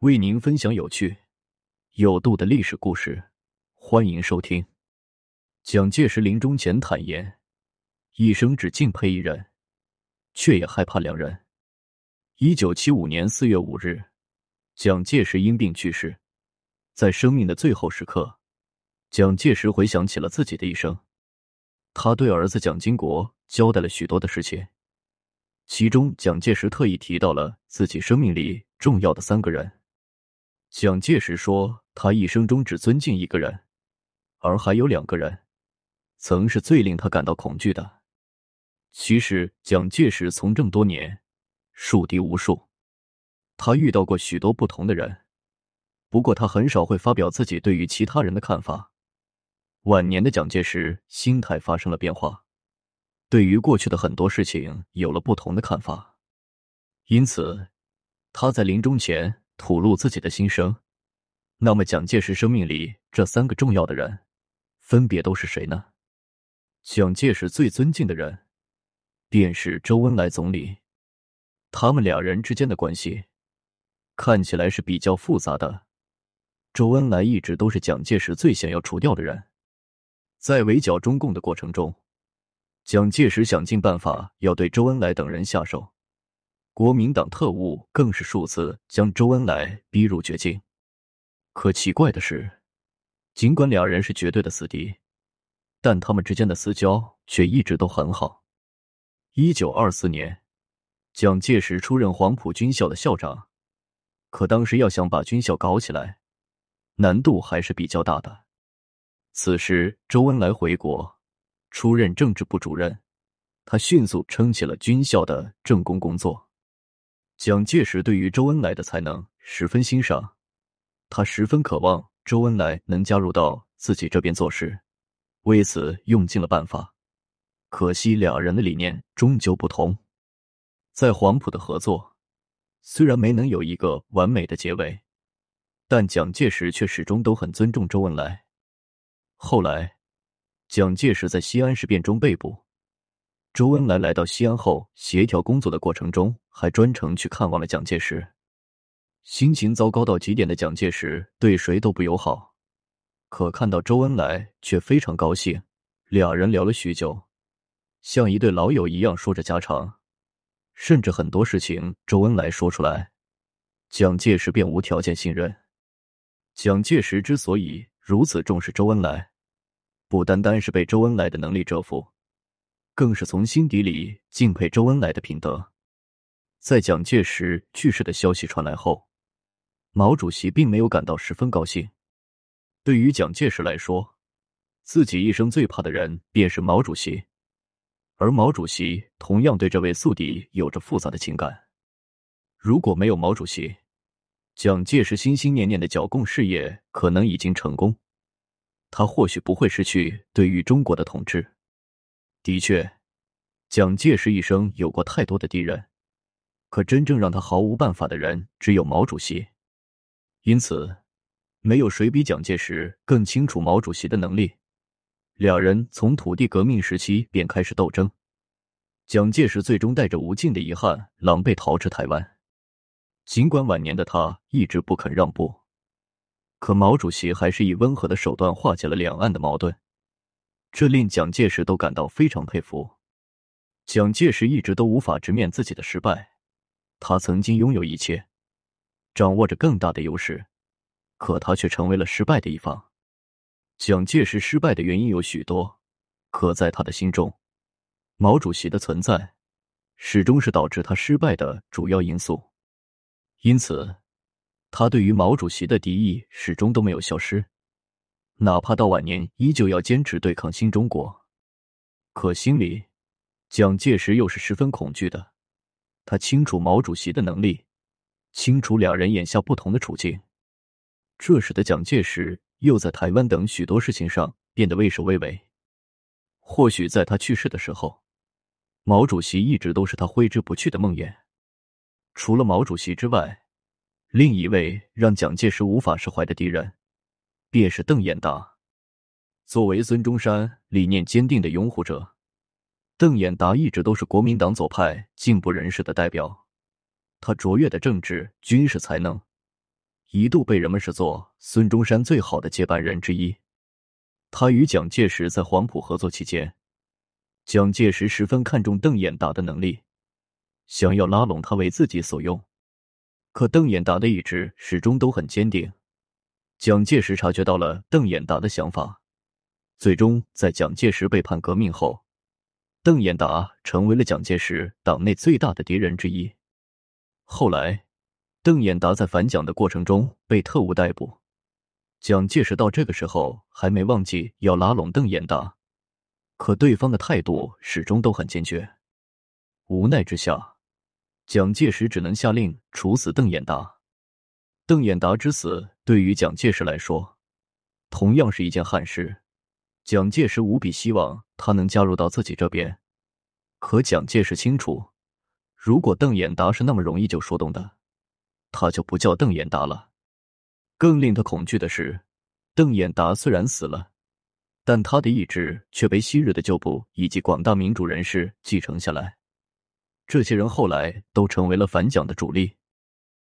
为您分享有趣、有度的历史故事，欢迎收听。蒋介石临终前坦言，一生只敬佩一人，却也害怕两人。一九七五年四月五日，蒋介石因病去世。在生命的最后时刻，蒋介石回想起了自己的一生。他对儿子蒋经国交代了许多的事情，其中蒋介石特意提到了自己生命里重要的三个人。蒋介石说，他一生中只尊敬一个人，而还有两个人，曾是最令他感到恐惧的。其实，蒋介石从政多年，树敌无数，他遇到过许多不同的人，不过他很少会发表自己对于其他人的看法。晚年的蒋介石心态发生了变化，对于过去的很多事情有了不同的看法，因此他在临终前。吐露自己的心声。那么，蒋介石生命里这三个重要的人，分别都是谁呢？蒋介石最尊敬的人，便是周恩来总理。他们两人之间的关系，看起来是比较复杂的。周恩来一直都是蒋介石最想要除掉的人。在围剿中共的过程中，蒋介石想尽办法要对周恩来等人下手。国民党特务更是数次将周恩来逼入绝境。可奇怪的是，尽管两人是绝对的死敌，但他们之间的私交却一直都很好。一九二四年，蒋介石出任黄埔军校的校长，可当时要想把军校搞起来，难度还是比较大的。此时，周恩来回国，出任政治部主任，他迅速撑起了军校的政工工作。蒋介石对于周恩来的才能十分欣赏，他十分渴望周恩来能加入到自己这边做事，为此用尽了办法。可惜两人的理念终究不同，在黄埔的合作虽然没能有一个完美的结尾，但蒋介石却始终都很尊重周恩来。后来，蒋介石在西安事变中被捕。周恩来来到西安后，协调工作的过程中，还专程去看望了蒋介石。心情糟糕到极点的蒋介石对谁都不友好，可看到周恩来却非常高兴。俩人聊了许久，像一对老友一样说着家常，甚至很多事情周恩来说出来，蒋介石便无条件信任。蒋介石之所以如此重视周恩来，不单单是被周恩来的能力折服。更是从心底里敬佩周恩来的品德。在蒋介石去世的消息传来后，毛主席并没有感到十分高兴。对于蒋介石来说，自己一生最怕的人便是毛主席，而毛主席同样对这位宿敌有着复杂的情感。如果没有毛主席，蒋介石心心念念的剿共事业可能已经成功，他或许不会失去对于中国的统治。的确，蒋介石一生有过太多的敌人，可真正让他毫无办法的人只有毛主席。因此，没有谁比蒋介石更清楚毛主席的能力。两人从土地革命时期便开始斗争，蒋介石最终带着无尽的遗憾，狼狈逃至台湾。尽管晚年的他一直不肯让步，可毛主席还是以温和的手段化解了两岸的矛盾。这令蒋介石都感到非常佩服。蒋介石一直都无法直面自己的失败，他曾经拥有一切，掌握着更大的优势，可他却成为了失败的一方。蒋介石失败的原因有许多，可在他的心中，毛主席的存在始终是导致他失败的主要因素。因此，他对于毛主席的敌意始终都没有消失。哪怕到晚年，依旧要坚持对抗新中国。可心里，蒋介石又是十分恐惧的。他清楚毛主席的能力，清楚两人眼下不同的处境，这使得蒋介石又在台湾等许多事情上变得畏首畏尾。或许在他去世的时候，毛主席一直都是他挥之不去的梦魇。除了毛主席之外，另一位让蒋介石无法释怀的敌人。便是邓演达。作为孙中山理念坚定的拥护者，邓演达一直都是国民党左派进步人士的代表。他卓越的政治、军事才能，一度被人们视作孙中山最好的接班人之一。他与蒋介石在黄埔合作期间，蒋介石十分看重邓演达的能力，想要拉拢他为自己所用。可邓演达的意志始终都很坚定。蒋介石察觉到了邓演达的想法，最终在蒋介石背叛革命后，邓演达成为了蒋介石党内最大的敌人之一。后来，邓演达在反蒋的过程中被特务逮捕。蒋介石到这个时候还没忘记要拉拢邓演达，可对方的态度始终都很坚决。无奈之下，蒋介石只能下令处死邓演达。邓演达之死对于蒋介石来说，同样是一件憾事。蒋介石无比希望他能加入到自己这边，可蒋介石清楚，如果邓演达是那么容易就说动的，他就不叫邓演达了。更令他恐惧的是，邓演达虽然死了，但他的意志却被昔日的旧部以及广大民主人士继承下来。这些人后来都成为了反蒋的主力。